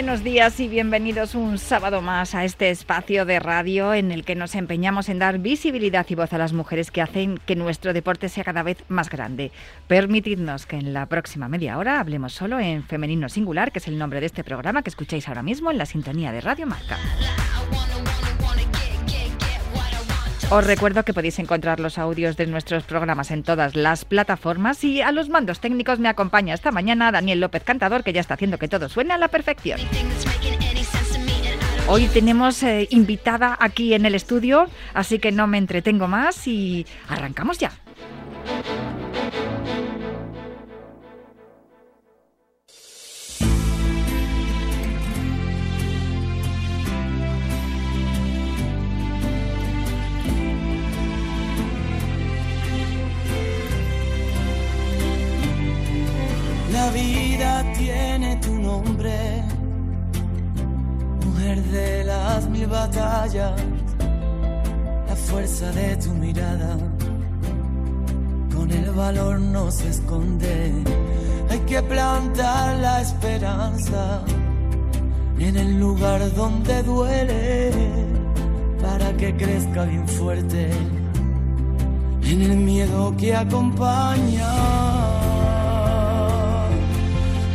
Buenos días y bienvenidos un sábado más a este espacio de radio en el que nos empeñamos en dar visibilidad y voz a las mujeres que hacen que nuestro deporte sea cada vez más grande. Permitidnos que en la próxima media hora hablemos solo en femenino singular, que es el nombre de este programa que escucháis ahora mismo en la sintonía de Radio Marca. Os recuerdo que podéis encontrar los audios de nuestros programas en todas las plataformas y a los mandos técnicos me acompaña esta mañana Daniel López Cantador, que ya está haciendo que todo suene a la perfección. Hoy tenemos eh, invitada aquí en el estudio, así que no me entretengo más y arrancamos ya. La fuerza de tu mirada, con el valor no se esconde, hay que plantar la esperanza en el lugar donde duele, para que crezca bien fuerte, en el miedo que acompaña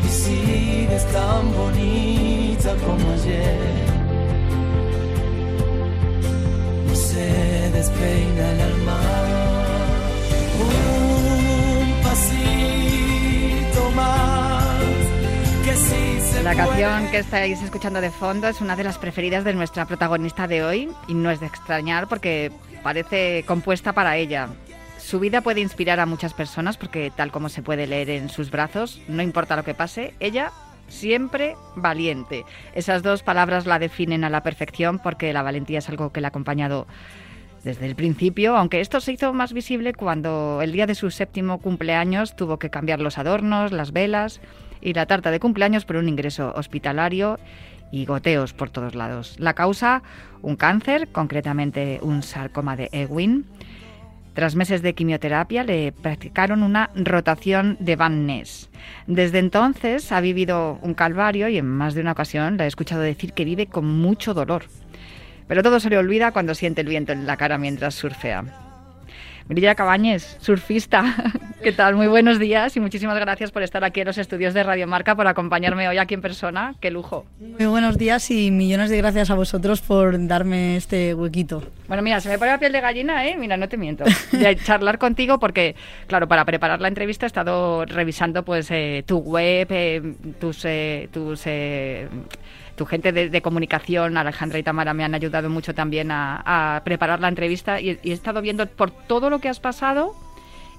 sigues tan bonita como ayer. Despeina el alma. Un pasito más. Que sí se La canción que estáis escuchando de fondo es una de las preferidas de nuestra protagonista de hoy y no es de extrañar porque parece compuesta para ella. Su vida puede inspirar a muchas personas porque tal como se puede leer en sus brazos, no importa lo que pase, ella siempre valiente. Esas dos palabras la definen a la perfección porque la valentía es algo que le ha acompañado desde el principio, aunque esto se hizo más visible cuando el día de su séptimo cumpleaños tuvo que cambiar los adornos, las velas y la tarta de cumpleaños por un ingreso hospitalario y goteos por todos lados. La causa, un cáncer, concretamente un sarcoma de Ewing. Tras meses de quimioterapia le practicaron una rotación de Van Ness. Desde entonces ha vivido un calvario y en más de una ocasión le he escuchado decir que vive con mucho dolor. Pero todo se le olvida cuando siente el viento en la cara mientras surfea. Mirilla Cabañes, surfista. ¿Qué tal? Muy buenos días y muchísimas gracias por estar aquí en los estudios de Radio Marca, por acompañarme hoy aquí en persona. ¡Qué lujo! Muy buenos días y millones de gracias a vosotros por darme este huequito. Bueno, mira, se me pone la piel de gallina, ¿eh? Mira, no te miento. De charlar contigo porque, claro, para preparar la entrevista he estado revisando pues eh, tu web, eh, tus... Eh, tus eh, tu gente de, de, comunicación, Alejandra y Tamara, me han ayudado mucho también a, a preparar la entrevista y, y, he estado viendo por todo lo que has pasado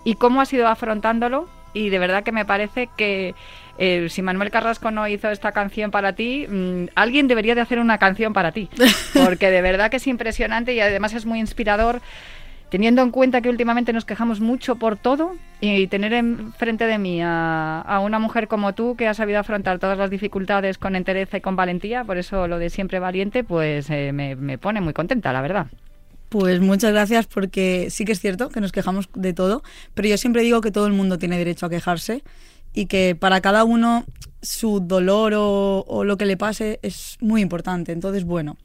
y cómo has ido afrontándolo y de verdad que me parece que eh, si Manuel Carrasco no hizo esta canción para ti, mmm, alguien debería de hacer una canción para ti, porque de verdad que es impresionante y además es muy inspirador teniendo en cuenta que últimamente nos quejamos mucho por todo y tener enfrente de mí a, una mujer como tú que ha sabido afrontar todas las dificultades con entereza y con valentía, por eso lo de siempre valiente, pues eh, me, me pone muy contenta, la verdad. Pues muchas gracias porque sí que es cierto que nos quejamos de todo, pero yo siempre digo que todo el mundo tiene derecho a quejarse y que para cada uno su dolor o, o lo que le pase es muy importante. Entonces, bueno,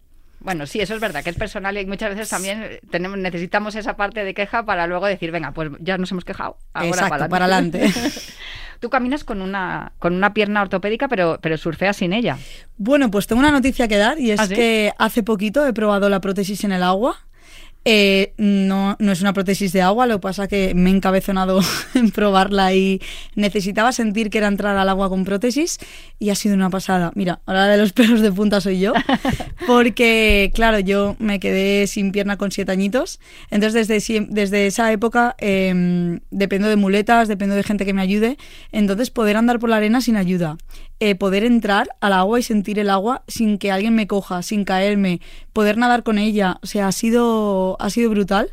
bueno, sí, eso es verdad, que es personal y muchas veces también tenemos, necesitamos esa parte de queja para luego decir, venga, pues ya nos hemos quejado, ahora Exacto, para adelante. Para adelante. Tú caminas con una, con una pierna ortopédica, pero, pero surfeas sin ella. Bueno, pues tengo una noticia que dar y es ¿Ah, sí? que hace poquito he probado la prótesis en el agua. Eh, no, no es una prótesis de agua, lo que pasa que me he encabezonado en probarla y necesitaba sentir que era entrar al agua con prótesis y ha sido una pasada. Mira, ahora de los pelos de punta soy yo, porque claro, yo me quedé sin pierna con siete añitos, entonces desde, desde esa época eh, dependo de muletas, dependo de gente que me ayude, entonces poder andar por la arena sin ayuda, eh, poder entrar al agua y sentir el agua sin que alguien me coja, sin caerme, poder nadar con ella, o sea, ha sido, ha sido brutal.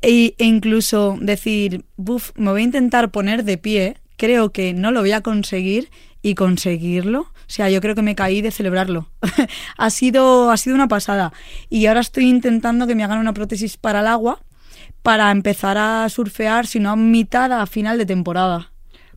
E, e incluso decir, buf, me voy a intentar poner de pie, creo que no lo voy a conseguir y conseguirlo. O sea, yo creo que me caí de celebrarlo. ha, sido, ha sido una pasada. Y ahora estoy intentando que me hagan una prótesis para el agua para empezar a surfear, si no a mitad a final de temporada.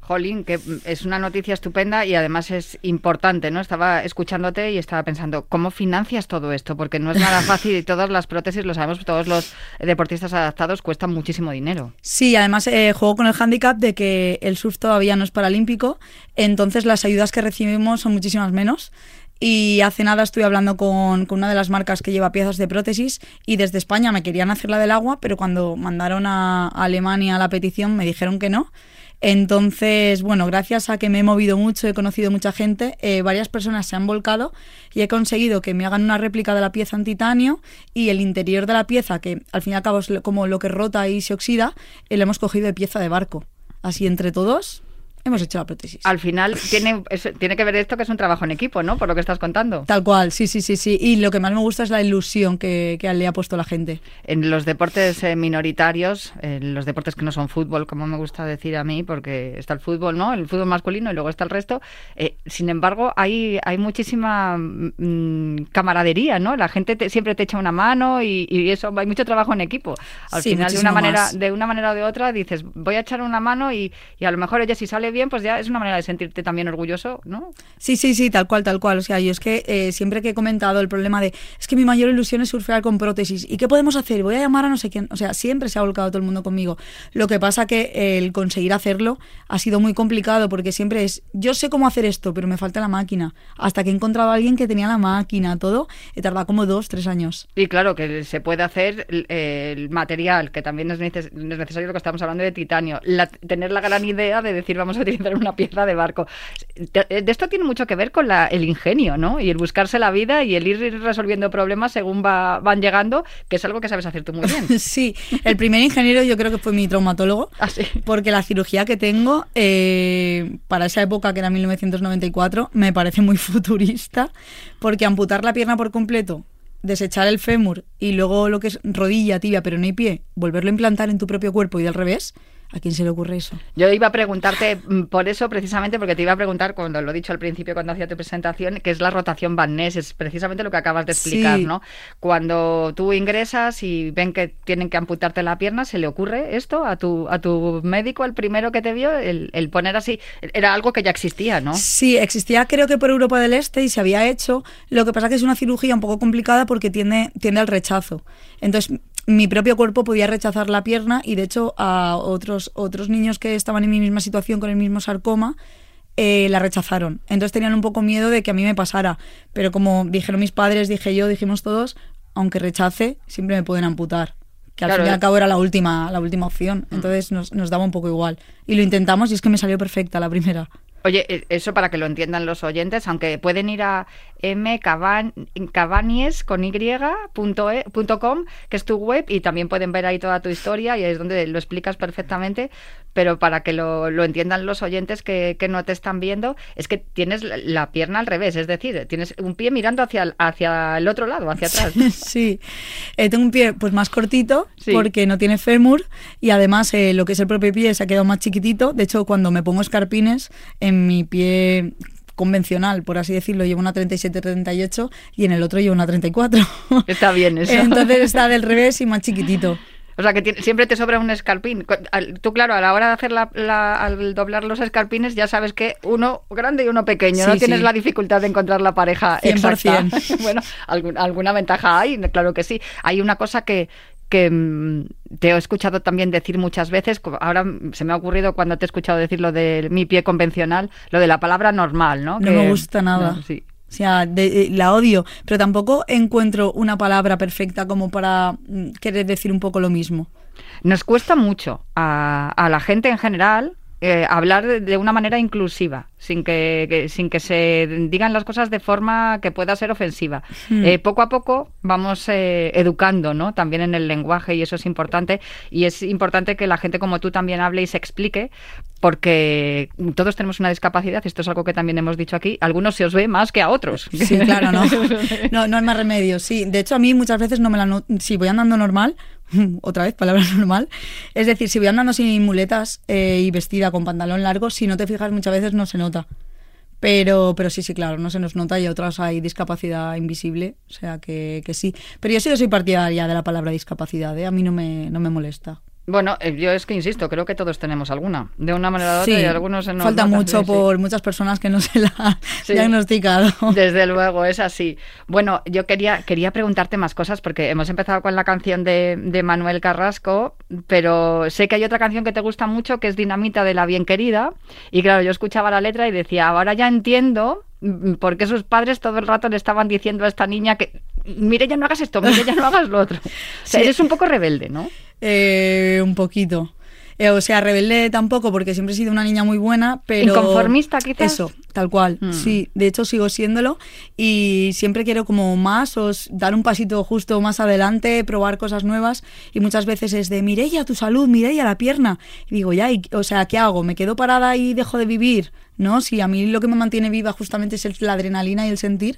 Jolín, que es una noticia estupenda y además es importante, ¿no? Estaba escuchándote y estaba pensando, ¿cómo financias todo esto? Porque no es nada fácil y todas las prótesis, lo sabemos, todos los deportistas adaptados cuestan muchísimo dinero. Sí, además eh, juego con el hándicap de que el surf todavía no es paralímpico, entonces las ayudas que recibimos son muchísimas menos. Y hace nada estuve hablando con, con, una de las marcas que lleva piezas de prótesis y desde España me querían hacer la del agua, pero cuando mandaron a Alemania la petición me dijeron que no. Entonces, bueno, gracias a que me he movido mucho, he conocido mucha gente, eh, varias personas se han volcado y he conseguido que me hagan una réplica de la pieza en titanio y el interior de la pieza, que al fin y al cabo es como lo que rota y se oxida, eh, lo hemos cogido de pieza de barco. Así entre todos, hemos hecho la prótesis. Al final tiene, tiene que ver esto que es un trabajo en equipo, ¿no? Por lo que estás contando. Tal cual, sí, sí, sí, sí. Y lo que más me gusta es la ilusión que, que le ha puesto la gente. En los deportes eh, minoritarios, en los deportes que no son fútbol, como me gusta decir a mí, porque está el fútbol, ¿no? El fútbol masculino y luego está el resto. Eh, sin embargo, hay, hay muchísima mm, camaradería, ¿no? La gente siempre te echa una mano y, y, eso, hay mucho trabajo en equipo. Al final, de una, manera, de una manera o de otra, dices, voy a echar una mano y, y a lo mejor, oye, si sale bien, bien, pues ya es una manera de sentirte también orgulloso, ¿no? Sí, sí, sí, tal cual, tal cual. O sea, yo es que eh, siempre que he comentado el problema de, es que mi mayor ilusión es surfear con prótesis. ¿Y qué podemos hacer? Voy a llamar a no sé quién. O sea, siempre se ha volcado todo el mundo conmigo. Lo que pasa que el conseguir hacerlo ha sido muy complicado porque siempre es, yo sé cómo hacer esto, pero me falta la máquina. Hasta que he encontrado a alguien que tenía la máquina, todo, he tardado como dos, tres años. Y claro, que se puede hacer el, material, que también es, necesario lo que estamos hablando de titanio. tener la gran idea de decir, vamos a utilizar una pieza de barco. De esto tiene mucho que ver con la, el ingenio, ¿no? Y el buscarse la vida y el ir resolviendo problemas según va, van llegando, que es algo que sabes hacer tú muy bien. Sí, el primer ingeniero yo creo que fue mi traumatólogo, ¿Ah, sí? porque la cirugía que tengo eh, para esa época, que era 1994, me parece muy futurista, porque amputar la pierna por completo desechar el fémur y luego lo que es rodilla, tibia, pero no hay pie, volverlo a implantar en tu propio cuerpo y al revés, ¿A quién se le ocurre eso? Yo iba a preguntarte mm, por eso, precisamente, porque te iba a preguntar, cuando lo he dicho al principio, cuando hacía tu presentación, que es la rotación Van Ness, es precisamente lo que acabas de explicar, ¿no? Cuando tú ingresas y ven que tienen que amputarte la pierna, ¿se le ocurre esto a tu, a tu médico, el primero que te vio, el, el poner así? Era algo que ya existía, ¿no? Sí, existía creo que por Europa del Este y se había hecho. Lo que pasa que es una cirugía un poco complicada porque tiende, tiende al rechazo. Entonces, mi propio cuerpo podía rechazar la pierna y de hecho a otros, otros niños que estaban en mi misma situación con el mismo sarcoma eh, la rechazaron. Entonces tenían un poco miedo de que a mí me pasara. Pero como dijeron mis padres, dije yo, dijimos todos, aunque rechace, siempre me pueden amputar. Que al fin y al cabo era la última, la última opción. Mm. Entonces nos, nos daba un poco igual. Y lo intentamos y es que me salió perfecta la primera. Oye, e, eso para que lo entiendan los oyentes, aunque pueden ir a mcabanies con y, e, que es tu web, y también pueden ver ahí toda tu historia y es donde lo explicas perfectamente, pero para que lo, entiendan los oyentes que, no te están viendo, es que tienes la pierna al revés, es decir, tienes un pie mirando hacia, hacia el otro lado, hacia atrás. Sí, eh, tengo un pie pues más cortito porque no tiene fémur y además eh, lo que es el propio pie se ha quedado más chiquitito, de hecho cuando me pongo escarpines, en mi pie convencional, por así decirlo, llevo una 37-38 y en el otro llevo una 34. Está bien eso. Entonces está del revés y más chiquitito. O sea, que siempre te sobra un escarpín. Tú, claro, a la hora de hacer la, al doblar los escarpines, ya sabes que uno grande y uno pequeño. no tienes la dificultad de encontrar la pareja 100%. exacta. bueno, alguna ventaja hay, claro que sí. Hay una cosa que, que mm, te he escuchado también decir muchas veces, ahora se me ha ocurrido cuando te he escuchado decir lo de mi pie convencional, lo de la palabra normal, ¿no? No me gusta nada. sí. O sea, eh, la odio, pero tampoco encuentro una palabra perfecta como para mm, querer decir un poco lo mismo. Nos cuesta mucho a la gente en general eh, hablar de, una manera inclusiva, sin que, sin que se digan las cosas de forma que pueda ser ofensiva. Eh, poco a poco vamos eh, educando, ¿no? También en el lenguaje y eso es importante. Y es importante que la gente como tú también hable y se explique, porque todos tenemos una discapacidad, esto es algo que también hemos dicho aquí, algunos se os ve más que a otros. Sí, claro, no. No, no hay más remedio, sí. De hecho, a mí muchas veces no me la... si voy andando normal, otra vez, palabra normal. Es decir, si voy andando sin muletas eh, y vestida con pantalón largo, si no te fijas muchas veces no se nota. Pero, pero sí, sí, claro, no se nos nota y otras hay discapacidad invisible, o sea que, que sí. Pero yo sí que soy partidaria de la palabra discapacidad, ¿eh? a mí no me, no me molesta. Bueno, eh, yo es que insisto, creo que todos tenemos alguna, de una manera u otra, Sí, y algunos nos falta mucho sí, sí. por muchas personas que no se la han diagnosticado. Desde luego, es así. Bueno, yo quería, quería preguntarte más cosas porque hemos empezado con la canción de, de Manuel Carrasco, pero sé que hay otra canción que te gusta mucho que es Dinamita de la Bien Querida. Y claro, yo escuchaba la letra y decía, ahora ya entiendo por qué sus padres todo el rato le estaban diciendo a esta niña que, mire, ya no hagas esto, mire, ya no hagas lo otro. O sea, Sí. eres un poco rebelde, ¿no? Eh, un poquito. Eh, o sea, rebelde tampoco, porque siempre he sido una niña muy buena, pero... ¿Inconformista, quizás? Eso, tal cual. Mm. Sí, de hecho sigo siéndolo y siempre quiero como más, o s- dar un pasito justo más adelante, probar cosas nuevas y muchas veces es de, Mireia, tu salud, Mireia, la pierna. Y digo, ya, y- o sea, ¿qué hago? ¿Me quedo parada y dejo de vivir? ¿No? Si a mí lo que me mantiene viva justamente es el- la adrenalina y el sentir,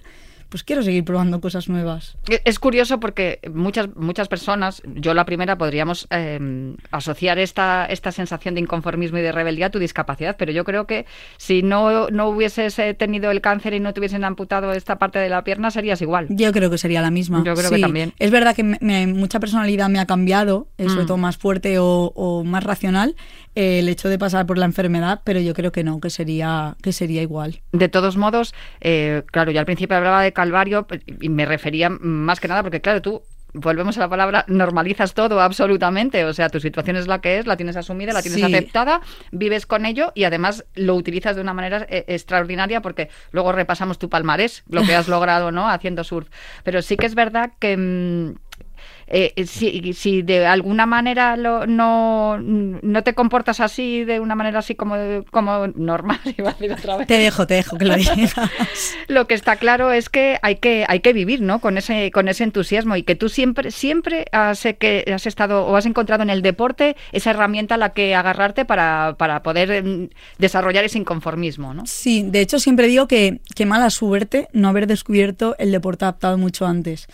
pues quiero seguir probando cosas nuevas. E- Es curioso porque muchas, muchas personas, yo la primera, podríamos eh, asociar esta, esta sensación de inconformismo y de rebeldía a tu discapacidad, pero yo creo que si no, no hubieses eh, tenido el cáncer y no te hubiesen amputado esta parte de la pierna, serías igual. Yo creo que sería la misma. Yo creo que también. Es verdad que me- me- mucha personalidad me ha cambiado, eh, sobre Mm. todo más fuerte o, o más racional, eh, el hecho de pasar por la enfermedad, pero yo creo que no, que sería, que sería igual. De todos modos, eh, claro, yo al principio hablaba de calvario y me refería más que nada porque, claro, tú, volvemos a la palabra, normalizas todo absolutamente. O sea, tu situación es la que es, la tienes asumida, la tienes Sí. aceptada, vives con ello y además lo utilizas de una manera eh, extraordinaria porque luego repasamos tu palmarés, lo que has logrado, ¿no? Haciendo surf. Pero sí que es verdad que... mm, eh, si, si de alguna manera lo- no, no te comportas así, de una manera así como, como normal, iba a decir otra vez. Te dejo, te dejo que lo digas. Lo que está claro es que hay que, hay que vivir, ¿no? Con ese, con ese entusiasmo y que tú siempre, siempre has, eh, que has estado o has encontrado en el deporte esa herramienta a la que agarrarte para, para poder mm, desarrollar ese inconformismo, ¿no? Sí, de hecho siempre digo que, que mala suerte no haber descubierto el deporte adaptado mucho antes.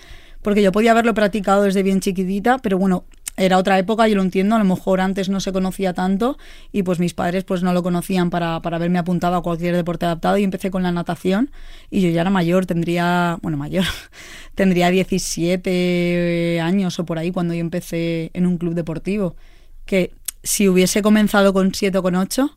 Porque yo podía haberlo practicado desde bien chiquitita, pero bueno, era otra época, yo lo entiendo, a lo mejor antes no se conocía tanto y pues mis padres pues no lo conocían para, para haberme apuntado a cualquier deporte adaptado y empecé con la natación y yo ya era mayor, tendría, bueno, mayor, tendría 17 años o por ahí cuando yo empecé en un club deportivo. Que si hubiese comenzado con 7 o con 8,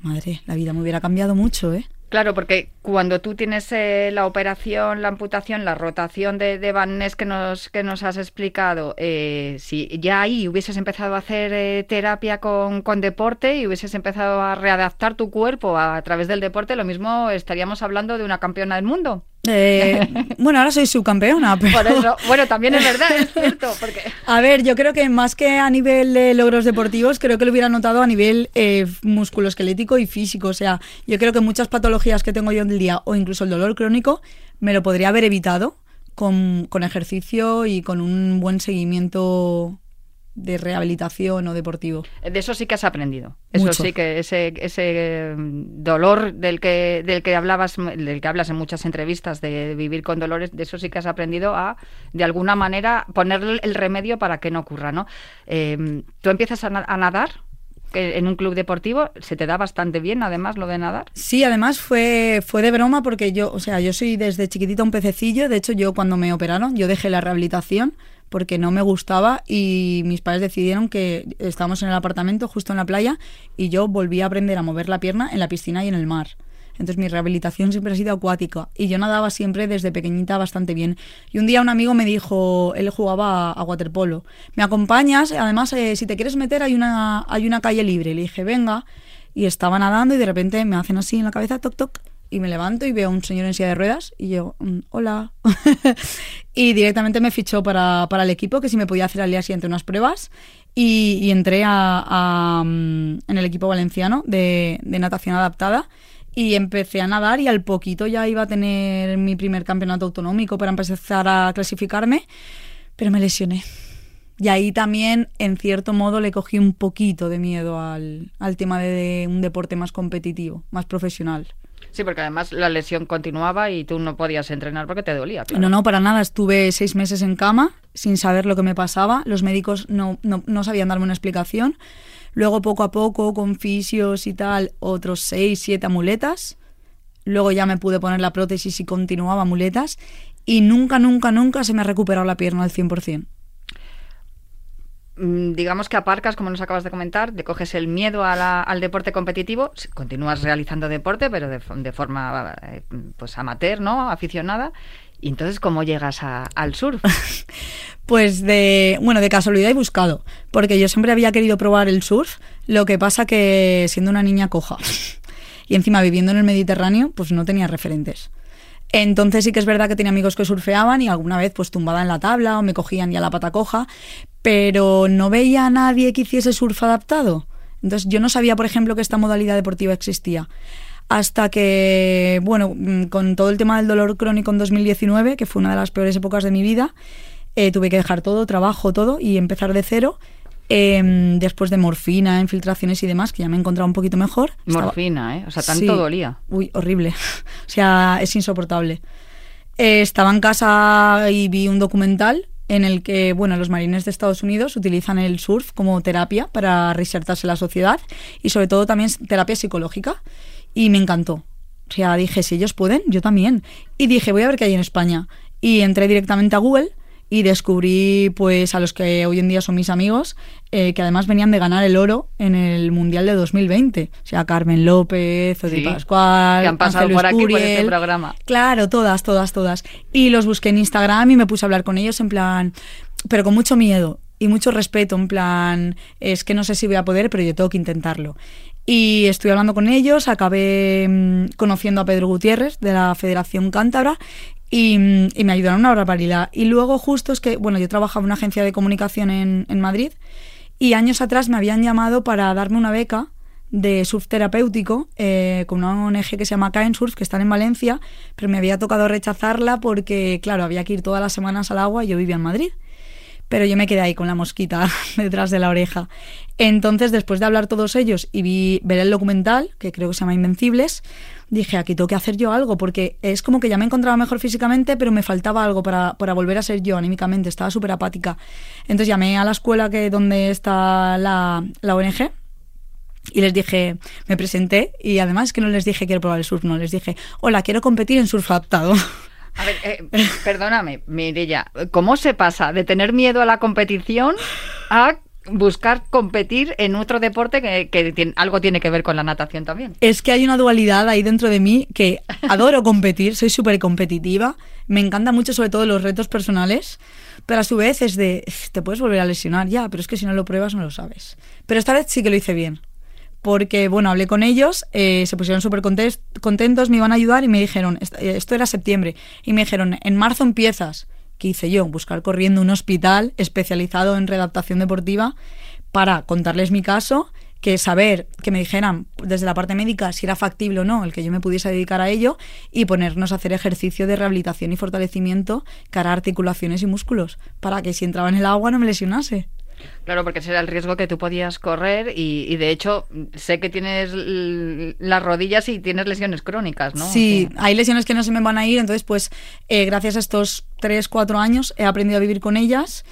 Madre, la vida me hubiera cambiado mucho, ¿eh? Claro, porque cuando tú tienes eh, la operación, la amputación, la rotación de, de Van Ness que nos, que nos has explicado, eh, si ya ahí hubieses empezado a hacer eh, terapia con, con deporte y hubieses empezado a readaptar tu cuerpo a, a través del deporte, lo mismo estaríamos hablando de una campeona del mundo. Eh, bueno, ahora soy subcampeona, pero... Por eso, bueno, también es verdad, es cierto, porque... A ver, yo creo que más que a nivel de logros deportivos, creo que lo hubiera notado a nivel eh, musculoesquelético y físico. O sea, yo creo que muchas patologías que tengo yo en el día, o incluso el dolor crónico, me lo podría haber evitado con, con ejercicio y con un buen seguimiento de rehabilitación o deportivo. De eso sí que has aprendido. Eso Mucho. sí que ese, ese mm, dolor del que, del que hablabas, del que hablas en muchas entrevistas de vivir con dolores, de eso sí que has aprendido a, de alguna manera, ponerle el remedio para que no ocurra, ¿no? Eh, Tú empiezas a, na- a nadar en un club deportivo, se te da bastante bien, además, lo de nadar. Sí, además fue, fue de broma porque yo, o sea, yo soy desde chiquitita un pececillo. De hecho, yo cuando me operaron, yo dejé la rehabilitación porque no me gustaba y mis padres decidieron que estábamos en el apartamento justo en la playa y yo volví a aprender a mover la pierna en la piscina y en el mar. Entonces mi rehabilitación siempre ha sido acuática y yo nadaba siempre desde pequeñita bastante bien. Y un día un amigo me dijo, él jugaba a, waterpolo, ¿me acompañas? Además, eh, si te quieres meter hay una, hay una calle libre. Le dije, venga. Y estaba nadando y de repente me hacen así en la cabeza, toc, toc. Y me levanto y veo a un señor en silla de ruedas y yo, mm, hola. y directamente me fichó para, para el equipo, que si me podía hacer al día siguiente unas pruebas. Y, entré a, mm, en el equipo valenciano de, de natación adaptada y empecé a nadar y al poquito ya iba a tener mi primer campeonato autonómico para empezar a clasificarme, pero me lesioné. Y ahí también, en cierto modo, le cogí un poquito de miedo al, al tema de, de un deporte más competitivo, más profesional. Sí, porque además la lesión continuaba y tú no podías entrenar porque te dolía. No, no, para nada. Estuve seis meses en cama sin saber lo que me pasaba. Los médicos no, no, no sabían darme una explicación. Luego, poco a poco, con fisios y tal, otros seis, siete amuletas. Luego ya me pude poner la prótesis y continuaba muletas. Y nunca, nunca, nunca se me ha recuperado la pierna al 100%. Mm, digamos que aparcas, como nos acabas de comentar, te coges el miedo al deporte competitivo, continúas realizando deporte, pero de, fo- de forma eh, pues amateur, ¿no? Aficionada. Y entonces, ¿cómo llegas al surf? Pues de, bueno, de casualidad he buscado, porque yo siempre había querido probar el surf, lo que pasa que siendo una niña coja y encima viviendo en el Mediterráneo, pues no tenía referentes. Entonces sí que es verdad que tenía amigos que surfeaban y alguna vez pues tumbaba en la tabla o me cogían ya la pata coja, pero no veía a nadie que hiciese surf adaptado. Entonces yo no sabía, por ejemplo, que esta modalidad deportiva existía. Hasta que, bueno, mm, con todo el tema del dolor crónico en 2019, que fue una de las peores épocas de mi vida, eh, tuve que dejar todo, trabajo, todo y empezar de cero. Em, después de morfina, infiltraciones y demás, que ya me he encontrado un poquito mejor. Estaba- Morfina, ¿eh? O sea, tanto Sí. dolía. Uy, horrible. O sea, es insoportable. Eh, estaba en casa y vi un documental en el que, bueno, los marines de Estados Unidos utilizan el surf como terapia para reinsertarse en la sociedad y sobre todo también terapia psicológica. Y me encantó. O sea, dije, si ellos pueden, yo también. Y dije, voy a ver qué hay en España. Y entré directamente a Google y descubrí pues a los que hoy en día son mis amigos, eh, que además venían de ganar el oro en el Mundial de 2020. O sea, Carmen López, Odi Sí, Pascual, que han pasado Ángel por aquí, por este programa. Claro, todas, todas, todas. Y los busqué en Instagram y me puse a hablar con ellos en plan, pero con mucho miedo y mucho respeto, en plan, es que no sé si voy a poder, pero yo tengo que intentarlo. Y estuve hablando con ellos, acabé mm, conociendo a Pedro Gutiérrez de la Federación Cántabra y, me ayudaron una barbaridad. Y luego justo es que, bueno, yo trabajaba en una agencia de comunicación en, Madrid y años atrás me habían llamado para darme una beca de surf terapéutico eh, con una ONG que se llama Caen que están en Valencia, pero me había tocado rechazarla porque, claro, había que ir todas las semanas al agua y yo vivía en Madrid. Pero yo me quedé ahí con la mosquita detrás de la oreja. Entonces, después de hablar todos ellos y vi, ver el documental, que creo que se llama Invencibles, dije, aquí tengo que hacer yo algo, porque es como que ya me encontraba mejor físicamente, pero me faltaba algo para, para volver a ser yo anímicamente, estaba súper apática. Entonces llamé a la escuela que donde está la, la ONG, y les dije, me presenté y además que no les dije quiero probar el surf, no, les dije, hola, quiero competir en surf adaptado. A ver, eh, perdóname, Mireya, ¿cómo se pasa de tener miedo a la competición a buscar competir en otro deporte que, que tiene- algo tiene que ver con la natación también? Es que hay una dualidad ahí dentro de mí que adoro competir, soy súper competitiva, me encanta mucho sobre todo los retos personales, pero a su vez es de, te puedes volver a lesionar ya, pero es que si no lo pruebas no lo sabes. Pero esta vez sí que lo hice bien. Porque, bueno, hablé con ellos, eh, se pusieron súper contentos, me iban a ayudar y me dijeron, eh, esto era septiembre, y me dijeron, en marzo empiezas. ¿Qué hice yo? Buscar corriendo un hospital especializado en readaptación deportiva para contarles mi caso, que saber, que me dijeran desde la parte médica si era factible o no el que yo me pudiese dedicar a ello y ponernos a hacer ejercicio de rehabilitación y fortalecimiento cara articulaciones y músculos, para que si entraba en el agua no me lesionase. Claro, porque ese era el riesgo que tú podías correr y, y de hecho sé que tienes las rodillas y tienes lesiones crónicas, ¿no? Sí, hay lesiones que no se me van a ir, entonces pues eh, gracias a estos 3, 4 años he aprendido a vivir con ellas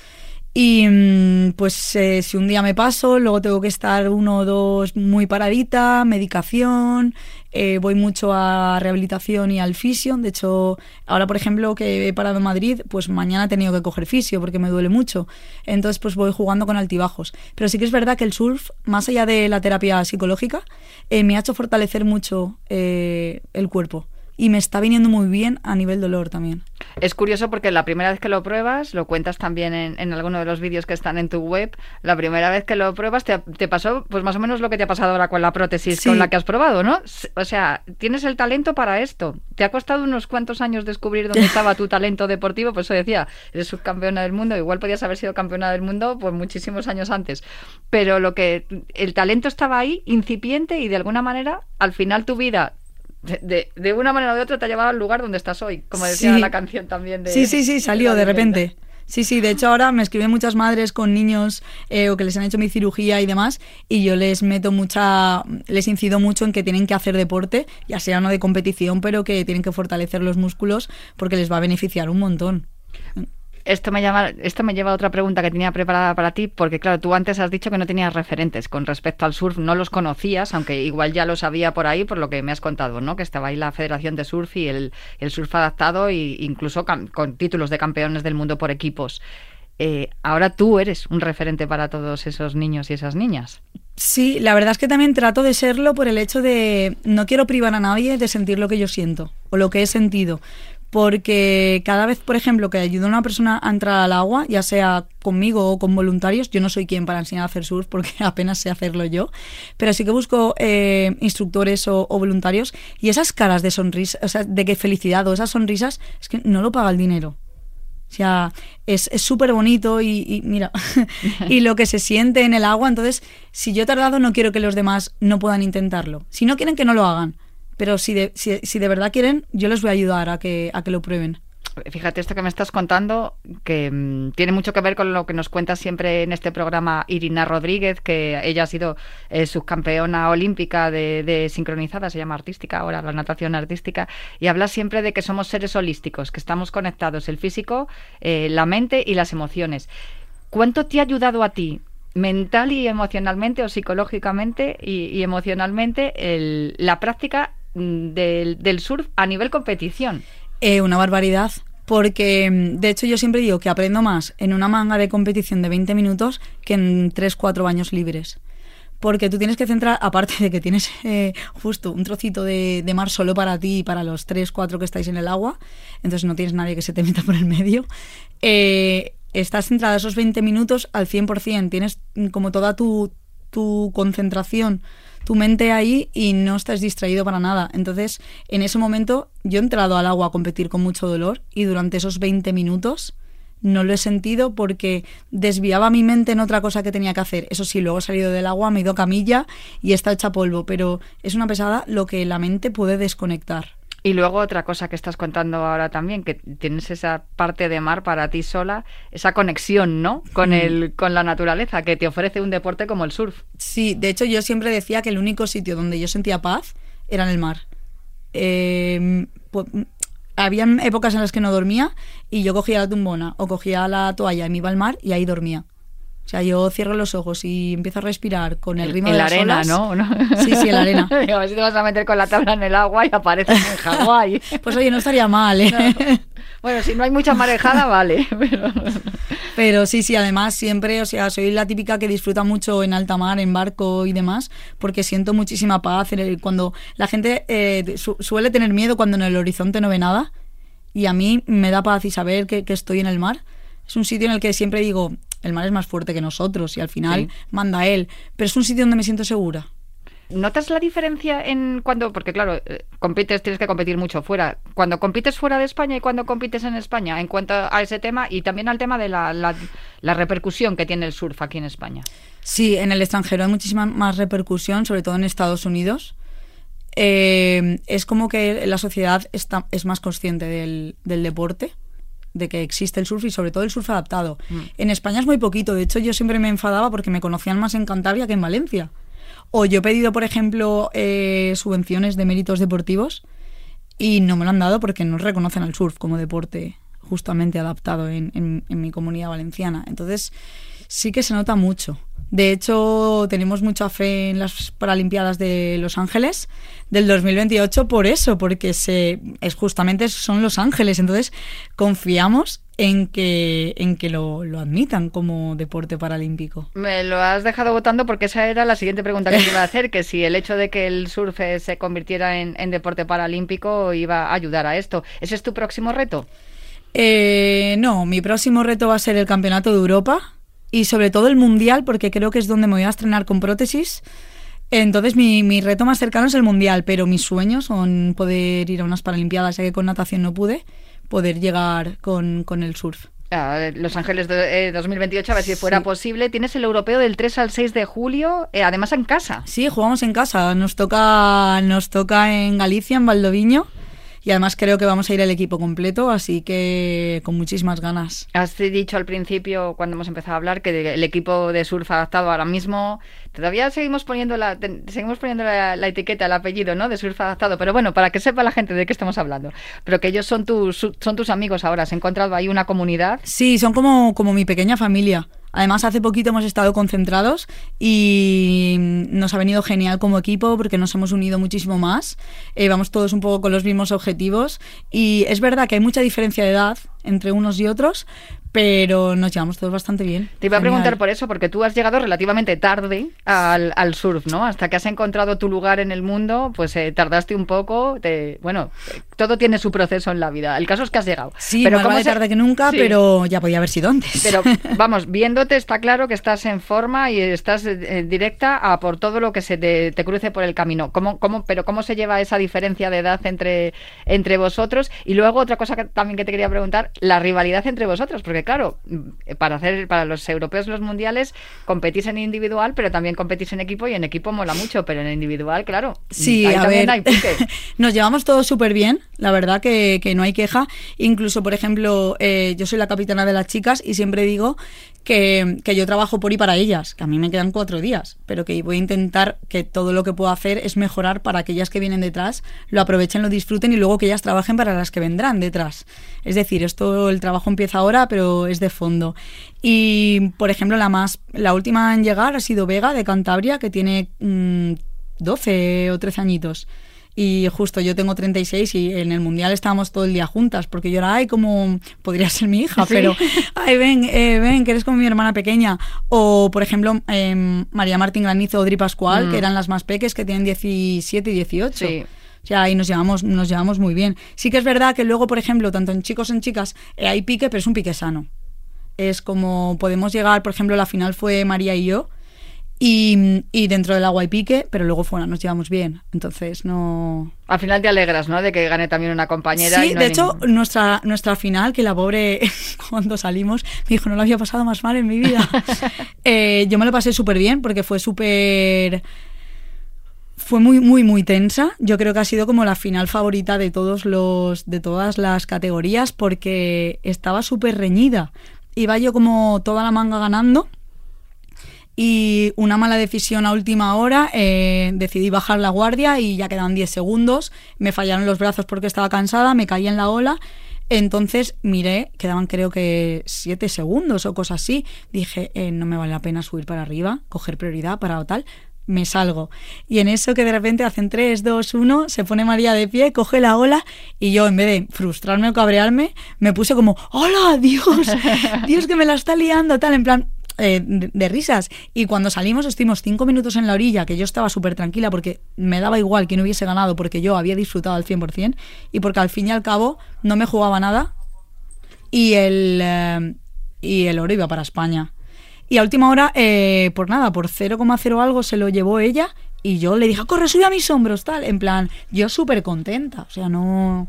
y mm, pues eh, si un día me paso, luego tengo que estar uno o dos muy paradita, medicación, eh, voy mucho a rehabilitación y al fisio, de hecho ahora por ejemplo que he parado en Madrid, pues mañana he tenido que coger fisio porque me duele mucho, entonces pues voy jugando con altibajos, pero sí que es verdad que el surf, más allá de la terapia psicológica, eh, me ha hecho fortalecer mucho el cuerpo. Y me está viniendo muy bien a nivel dolor también. Es curioso porque la primera vez que lo pruebas, lo cuentas también en, en alguno de los vídeos que están en tu web, la primera vez que lo pruebas te, te pasó pues más o menos lo que te ha pasado ahora con la prótesis Sí. con la que has probado, ¿no? O sea, tienes el talento para esto. Te ha costado unos cuantos años descubrir dónde estaba tu talento deportivo, pues eso decía, eres subcampeona del mundo, igual podías haber sido campeona del mundo pues muchísimos años antes, pero lo que el talento estaba ahí, incipiente y de alguna manera al final tu vida de, de- de una manera o de otra te ha llevado al lugar donde estás hoy, como decía Sí. la canción también de Sí, sí, sí, salió de Bisbal. repente. Sí, sí, de hecho ahora me escriben muchas madres con niños eh, o que les han hecho mi cirugía y demás y yo les meto mucha, les incido mucho en que tienen que hacer deporte, ya sea no de competición, pero que tienen que fortalecer los músculos porque les va a beneficiar un montón. Esto me, llama, esto me lleva a otra pregunta que tenía preparada para ti, porque claro, tú antes has dicho que no tenías referentes con respecto al surf, no los conocías, aunque igual ya lo sabía por ahí, por lo que me has contado, ¿no? Que estaba ahí la Federación de Surf y el, surf adaptado, e incluso con títulos de campeones del mundo por equipos. Eh, ahora tú eres un referente para todos esos niños y esas niñas. Sí, la verdad es que también trato de serlo por el hecho de no quiero privar a nadie de sentir lo que yo siento o lo que he sentido porque cada vez, por ejemplo, que ayudo a una persona a entrar al agua, ya sea conmigo o con voluntarios, yo no soy quien para enseñar a hacer surf porque apenas sé hacerlo yo, pero sí que busco eh, instructores o, voluntarios y esas caras de sonrisa, o sea, de qué felicidad o esas sonrisas, es que no lo paga el dinero. O sea, es súper bonito y, mira, y lo que se siente en el agua, entonces, si yo he tardado, no quiero que los demás no puedan intentarlo. Si no quieren que no lo hagan, pero si de, si, si de verdad quieren, yo les voy a ayudar a que, a que lo prueben. Fíjate esto que me estás contando, que mm, tiene mucho que ver con lo que nos cuenta siempre en este programa Irina Rodríguez, que ella ha sido eh, subcampeona olímpica de, sincronizada, se llama artística ahora, la natación artística, y habla siempre de que somos seres holísticos, que estamos conectados, el físico, eh, la mente y las emociones. ¿Cuánto te ha ayudado a ti mental y emocionalmente o psicológicamente y, emocionalmente la práctica Mm, del, surf a nivel competición? Eh, una barbaridad. Porque, mm, de hecho, yo siempre digo que aprendo más en una manga de competición de 20 minutos que en 3-4 baños libres. Porque tú tienes que centrar, aparte de que tienes eh, justo un trocito de, mar solo para ti y para los 3-4 que estáis en el agua, entonces no tienes nadie que se te meta por el medio, eh, estás centrada esos 20 minutos al 100%, tienes como toda tu, tu concentración tu mente ahí y no estás distraído para nada. Entonces, en ese momento yo he entrado al agua a competir con mucho dolor y durante esos 20 minutos no lo he sentido porque desviaba mi mente en otra cosa que tenía que hacer. Eso sí, luego he salido del agua, me he ido camilla y está hecha polvo, pero es una pesada lo que la mente puede desconectar. Y luego otra cosa que estás contando ahora también, que tienes esa parte de mar para ti sola, esa conexión, ¿no? Con, el, con la naturaleza que te ofrece un deporte como el surf. Sí, de hecho yo siempre decía que el único sitio donde yo sentía paz era en el mar. Eh, pues, habían épocas en las que no dormía y yo cogía la tumbona o cogía la toalla y me iba al mar y ahí dormía. O sea, yo cierro los ojos y empiezo a respirar con el ritmo de la las arena, ¿no? Sí, sí, en la arena. a ver si te vas a meter con la tabla en el agua y apareces en Hawái. pues oye, no estaría mal, ¿eh? Bueno, si no hay mucha marejada, vale. Pero... sí, sí, además siempre, o sea, soy la típica que disfruta mucho en alta mar, en barco y demás, porque siento muchísima paz. Cuando la gente eh, suele tener miedo cuando en el horizonte no ve nada, y a mí me da paz y saber que, que estoy en el mar. Es un sitio en el que siempre digo, el mar es más fuerte que nosotros y al final manda él, pero es un sitio donde me siento segura. ¿Notas la diferencia en cuando, porque claro, eh, compites, tienes que competir mucho fuera, cuando compites fuera de España y cuando compites en España, en cuanto a ese tema y también al tema de la, la, repercusión que tiene el surf aquí en España? Sí, en el extranjero hay muchísima más repercusión, sobre todo en Estados Unidos. Eh, es como que la sociedad está, es más consciente del, del deporte de que existe el surf y sobre todo el surf adaptado. Mm. En España es muy poquito, de hecho yo siempre me enfadaba porque me conocían más en Cantabria que en Valencia. O yo he pedido, por ejemplo, eh, subvenciones de méritos deportivos y no me lo han dado porque no reconocen al surf como deporte justamente adaptado en, en mi comunidad valenciana. Entonces sí que se nota mucho. De hecho, tenemos mucha fe en las Paralimpiadas de Los Ángeles del 2028 por eso, porque se, es justamente son Los Ángeles. Entonces, confiamos en que, en que lo, admitan como deporte paralímpico. Me lo has dejado votando porque esa era la siguiente pregunta que te iba a hacer, que si el hecho de que el surf se convirtiera en, deporte paralímpico iba a ayudar a esto. ¿Ese es tu próximo reto? Eh, no, mi próximo reto va a ser el Campeonato de Europa y sobre todo el mundial, porque creo que es donde me voy a estrenar con prótesis. Entonces mi, mi, reto más cercano es el mundial, pero mis sueños son poder ir a unas Paralimpiadas, ya que con natación no pude, poder llegar con, con el surf. Los Ángeles de, 2028, a ver si fuera posible. Tienes el europeo del 3 al 6 de julio, eh, además en casa. Sí, jugamos en casa. Nos toca, nos toca en Galicia, en Valdoviño y además creo que vamos a ir el equipo completo, así que con muchísimas ganas. Has dicho al principio, cuando hemos empezado a hablar, que el equipo de surf adaptado ahora mismo, todavía seguimos poniendo la, seguimos poniendo la, etiqueta, el apellido, ¿no? De surf adaptado, pero bueno, para que sepa la gente de qué estamos hablando. Pero que ellos son tus, son tus amigos ahora, ¿has encontrado ahí una comunidad? Sí, son como, como mi pequeña familia. Además, hace poquito hemos estado concentrados y nos ha venido genial como equipo porque nos hemos unido muchísimo más. Eh, vamos todos un poco con los mismos objetivos y es verdad que hay mucha diferencia de edad entre unos y otros, pero nos llevamos todos bastante bien. Te iba a preguntar por eso, porque tú has llegado relativamente tarde al, surf, ¿no? Hasta que has encontrado tu lugar en el mundo, pues eh, tardaste un poco. Te, bueno, todo tiene su proceso en la vida. El caso es que has llegado. Sí, pero más vale tarde que nunca, pero ya podía haber sido antes. Pero vamos, viéndote está claro que estás en forma y estás eh, directa a por todo lo que se te, cruce por el camino. ¿Cómo, cómo, pero ¿cómo se lleva esa diferencia de edad entre, entre vosotros? Y luego otra cosa que, también que te quería preguntar, la rivalidad entre vosotros, porque claro, para hacer para los europeos los mundiales competís en individual, pero también competís en equipo y en equipo mola mucho, pero en individual, claro. Sí, también hay Nos llevamos todos súper bien, la verdad que, no hay queja. Incluso, por ejemplo, eh, yo soy la capitana de las chicas y siempre digo que, que, yo trabajo por y para ellas, que a mí me quedan cuatro días, pero que voy a intentar que todo lo que puedo hacer es mejorar para aquellas que vienen detrás, lo aprovechen, lo disfruten y luego que ellas trabajen para las que vendrán detrás. Es decir, esto el trabajo empieza ahora, pero es de fondo. Y, por ejemplo, la más la última en llegar ha sido Vega de Cantabria, que tiene 12 mm, o 13 añitos. Y justo yo tengo 36 y en el mundial estábamos todo el día juntas, porque yo era, ay, como podría ser mi hija, pero, ay, ven, eh, ven, que eres como mi hermana pequeña. O, por ejemplo, em, María Martín Granizo o Odri Pascual, que mm. eran las más peques, que tienen 17 y 18. Sí. O sea, ahí nos llevamos, nos llevamos muy bien. Sí que es verdad que luego, por ejemplo, tanto en chicos en chicas, eh, hay pique, pero es un pique sano. Es como podemos llegar, por ejemplo, la final fue María y yo, y, dentro del agua y pique, pero luego fuera nos llevamos bien. Entonces no. Al final te alegras, ¿no? De que gane también una compañera. Sí, de hecho, nuestra, nuestra final, que la pobre, cuando salimos, me dijo, no lo había pasado más mal en mi vida. Eh, yo me lo pasé súper bien porque fue súper. Fue muy, muy, muy tensa. Yo creo que ha sido como la final favorita de todos los, de todas las categorías, porque estaba súper reñida. Iba yo como toda la manga ganando y una mala decisión a última hora, eh, decidí bajar la guardia y ya quedan 10 segundos, me fallaron los brazos porque estaba cansada, me caí en la ola, entonces miré, quedaban creo que 7 segundos o cosas así, dije, eh, no me vale la pena subir para arriba, coger prioridad para tal, me salgo. Y en eso que de repente hacen 3, 2, 1, se pone María de pie, coge la ola y yo en vez de frustrarme o cabrearme, me puse como, hola, Dios, Dios que me la está liando, tal, en plan, eh, de, risas. Y cuando salimos estuvimos cinco minutos en la orilla, que yo estaba súper tranquila porque me daba igual que no hubiese ganado porque yo había disfrutado al 100% y porque al fin y al cabo no me jugaba nada y el, eh, y el oro iba para España. Y a última hora, eh, por nada, por 0,0 algo se lo llevó ella y yo le dije, corre, sube a mis hombros, tal. En plan, yo súper contenta, o sea, no...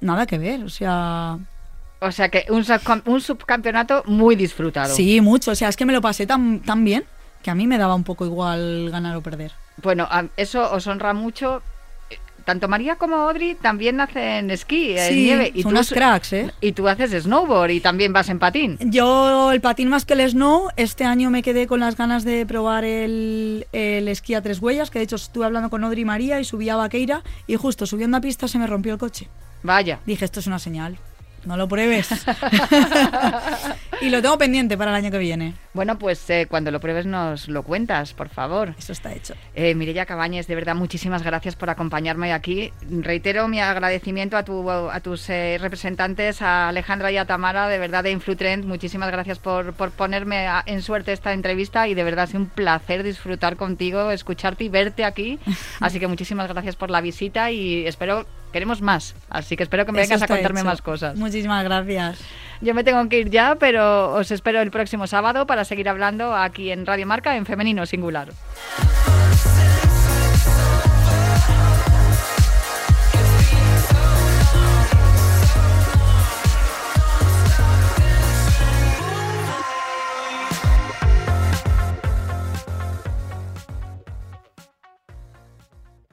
Nada que ver, o sea... O sea que un, un subcampeonato muy disfrutado. Sí, mucho. O sea, es que me lo pasé tan, tan bien que a mí me daba un poco igual ganar o perder. Bueno, eso os honra mucho. Tanto María como Audrey también hacen esquí en nieve. Y son unas cracks, ¿eh? Y tú haces snowboard y también vas en patín. Yo el patín más que el snow, este año me quedé con las ganas de probar el, el esquí a tres huellas, que de hecho estuve hablando con Audrey y María y subí a Vaqueira y justo subiendo a pista se me rompió el coche. Vaya. Dije, esto es una señal no lo pruebes. y lo tengo pendiente para el año que viene. Bueno, pues eh, cuando lo pruebes nos lo cuentas, por favor. Eso está hecho. Eh, Mireya Cabañes, de verdad, muchísimas gracias por acompañarme aquí. Reitero mi agradecimiento a, tu, a tus eh, representantes, a Alejandra y a Tamara, de verdad, de Influtrend. Muchísimas gracias por, por ponerme en suerte esta entrevista y de verdad ha sido un placer disfrutar contigo, escucharte y verte aquí. Así que muchísimas gracias por la visita y espero queremos más. Así que espero que me vengas a contarme más cosas. Muchísimas gracias. Yo me tengo que ir ya, pero os espero el próximo sábado para seguir hablando aquí en Radio Marca en Femenino Singular.